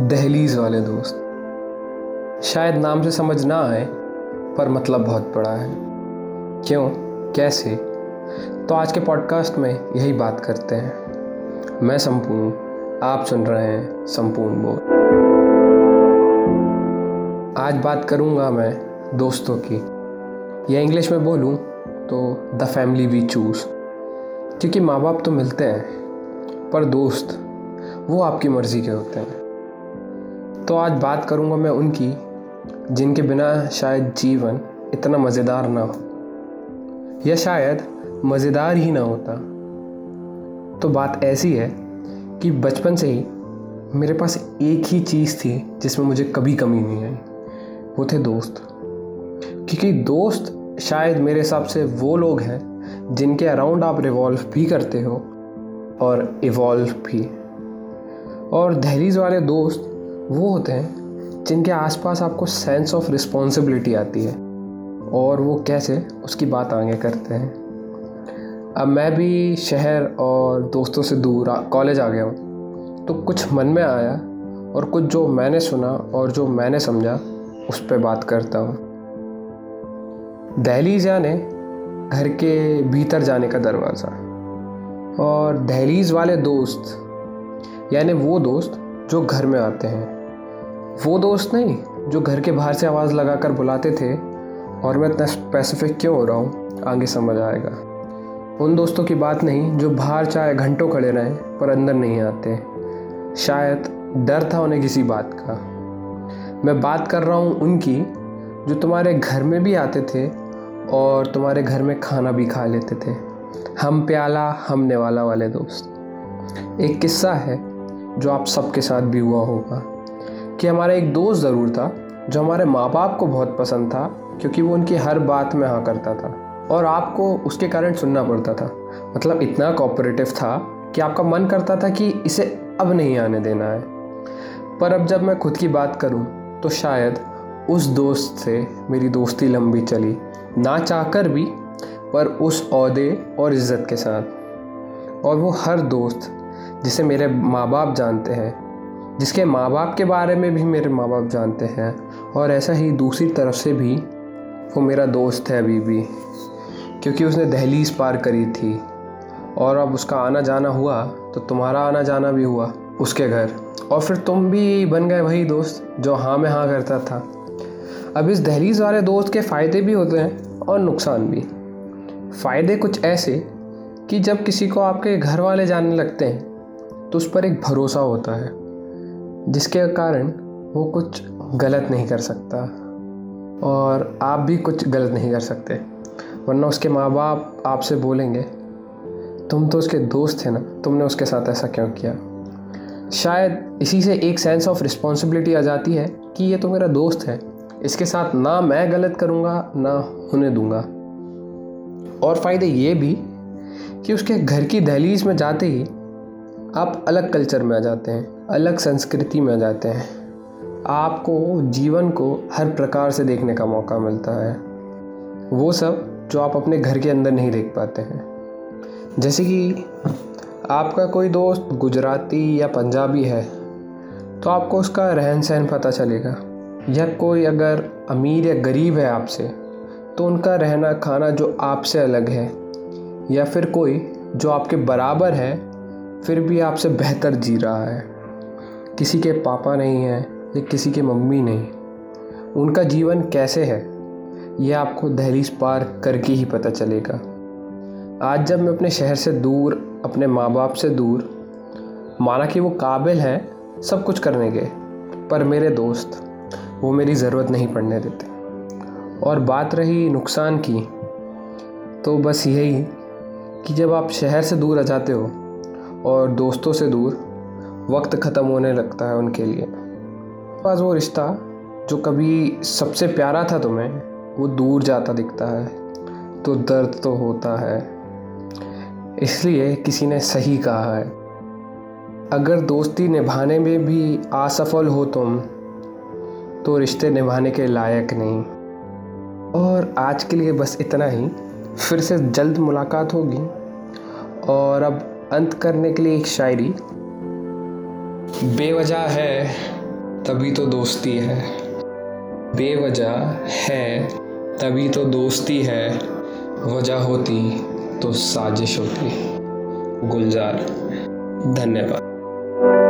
दहलीज वाले दोस्त। शायद नाम से समझ ना आए, पर मतलब बहुत बड़ा है। क्यों? कैसे? तो आज के पॉडकास्ट में यही बात करते हैं। मैं संपूर्ण, आप सुन रहे हैं संपूर्ण बोल आज बात करूँगा मैं दोस्तों की। या इंग्लिश में बोलूँ तो द फैमिली वी चूज़ क्योंकि माँ बाप तो मिलते हैं, पर दोस्त वो आपकी मर्ज़ी के होते हैं। तो आज बात करूँगा मैं उनकी, जिनके बिना शायद जीवन इतना मज़ेदार ना हो। या शायद मज़ेदार ही ना होता। तो बात ऐसी है कि बचपन से ही मेरे पास एक ही चीज़ थी जिसमें मुझे कभी कमी नहीं आई। वो थे दोस्त। क्योंकि दोस्त शायद मेरे हिसाब से वो लोग हैं जिनके अराउंड आप रिवॉल्व भी करते हो और इवॉल्व भी। और दहलीज वाले दोस्त वो होते हैं जिनके आसपास आपको सेंस ऑफ़ रिस्पॉन्सिबिलिटी आती है और वो कैसे उसकी बात आगे करते हैं। अब मैं भी शहर और दोस्तों से दूर कॉलेज आ गया हूँ तो कुछ मन में आया और कुछ जो मैंने सुना और जो मैंने समझा, उस पर बात करता हूँ। दहलीज यानी घर के भीतर जाने का दरवाज़ा और दहलीज वाले दोस्त, यानी वो दोस्त जो घर में आते हैं। वो दोस्त नहीं, जो घर के बाहर से आवाज़ लगा कर बुलाते थे और मैं इतना स्पेसिफिक क्यों हो रहा हूँ, आगे समझ आएगा। उन दोस्तों की बात नहीं, जो बाहर चाहे घंटों खड़े रहें, पर अंदर नहीं आते। शायद डर था उन्हें किसी बात का। मैं बात कर रहा हूँ उनकी, जो तुम्हारे घर में भी आते थे और तुम्हारे घर में खाना भी खा लेते थे। हम प्याला हमने वाला वाले दोस्त। एक किस्सा है, जो आप सबके साथ भी हुआ होगा। कि हमारा एक दोस्त ज़रूर था, जो हमारे माँ बाप को बहुत पसंद था, क्योंकि वो उनकी हर बात में हाँ करता था और आपको उसके कारण सुनना पड़ता था। मतलब इतना कोऑपरेटिव था कि आपका मन करता था कि इसे अब नहीं आने देना है। पर अब जब मैं खुद की बात करूँ तो शायद उस दोस्त से मेरी दोस्ती लंबी चली, ना चाहकर भी, पर उस अहदे और इज़्ज़त के साथ। और वो हर दोस्त, जिसे मेरे माँ बाप जानते हैं जिसके माँ बाप के बारे में भी मेरे माँ बाप जानते हैं और ऐसा ही दूसरी तरफ़ से भी वो मेरा दोस्त है अभी भी क्योंकि उसने दहलीज पार करी थी और अब उसका आना जाना हुआ तो तुम्हारा आना जाना भी हुआ उसके घर। और फिर तुम भी बन गए वही दोस्त जो हाँ में हाँ करता था। अब इस दहलीज वाले दोस्त के फ़ायदे भी होते हैं और नुकसान भी। फ़ायदे कुछ ऐसे कि जब किसी को आपके घर वाले जानने लगते हैं तो उस पर एक भरोसा होता है। जिसके कारण वो कुछ गलत नहीं कर सकता और आप भी कुछ गलत नहीं कर सकते। वरना उसके माँ बाप आपसे बोलेंगे, तुम तो उसके दोस्त थे ना, तुमने उसके साथ ऐसा क्यों किया? शायद इसी से एक सेंस ऑफ़ रिस्पॉन्सिबिलिटी आ जाती है कि ये तो मेरा दोस्त है, इसके साथ ना मैं गलत करूँगा, ना होने दूँगा। और फ़ायदे ये भी कि उसके घर की दहलीज में जाते ही आप अलग कल्चर में आ जाते हैं, अलग संस्कृति में आ जाते हैं। आपको जीवन को हर प्रकार से देखने का मौका मिलता है। वो सब जो आप अपने घर के अंदर नहीं देख पाते हैं। जैसे कि आपका कोई दोस्त गुजराती या पंजाबी है तो आपको उसका रहन सहन पता चलेगा। या कोई अगर अमीर या गरीब है आपसे तो उनका रहना खाना जो आपसे अलग है। या फिर कोई जो आपके बराबर है फिर भी आपसे बेहतर जी रहा है। किसी के पापा नहीं है, या किसी के मम्मी नहीं। उनका जीवन कैसे है, यह आपको दहलीज पार करके ही पता चलेगा। आज जब मैं अपने शहर से दूर, अपने माँ बाप से दूर, माना कि वो काबिल हैं, सब कुछ करने के, पर मेरे दोस्त, वो मेरी ज़रूरत नहीं पड़ने देते। और बात रही नुकसान की तो बस यही कि जब आप शहर से दूर आ जाते हो और दोस्तों से दूर वक्त ख़त्म होने लगता है उनके लिए। पास वो रिश्ता जो कभी सबसे प्यारा था तुम्हें, वो दूर जाता दिखता है तो दर्द तो होता है। इसलिए किसी ने सही कहा है। अगर दोस्ती निभाने में भी असफल हो तुम तो रिश्ते निभाने के लायक नहीं। और आज के लिए बस इतना ही। फिर से जल्द मुलाकात होगी। और अब अंत करने के लिए एक शायरी। बेवजह है, तभी तो दोस्ती है। बेवजह है, तभी तो दोस्ती है। वजह होती तो साजिश होती। गुलजार, धन्यवाद।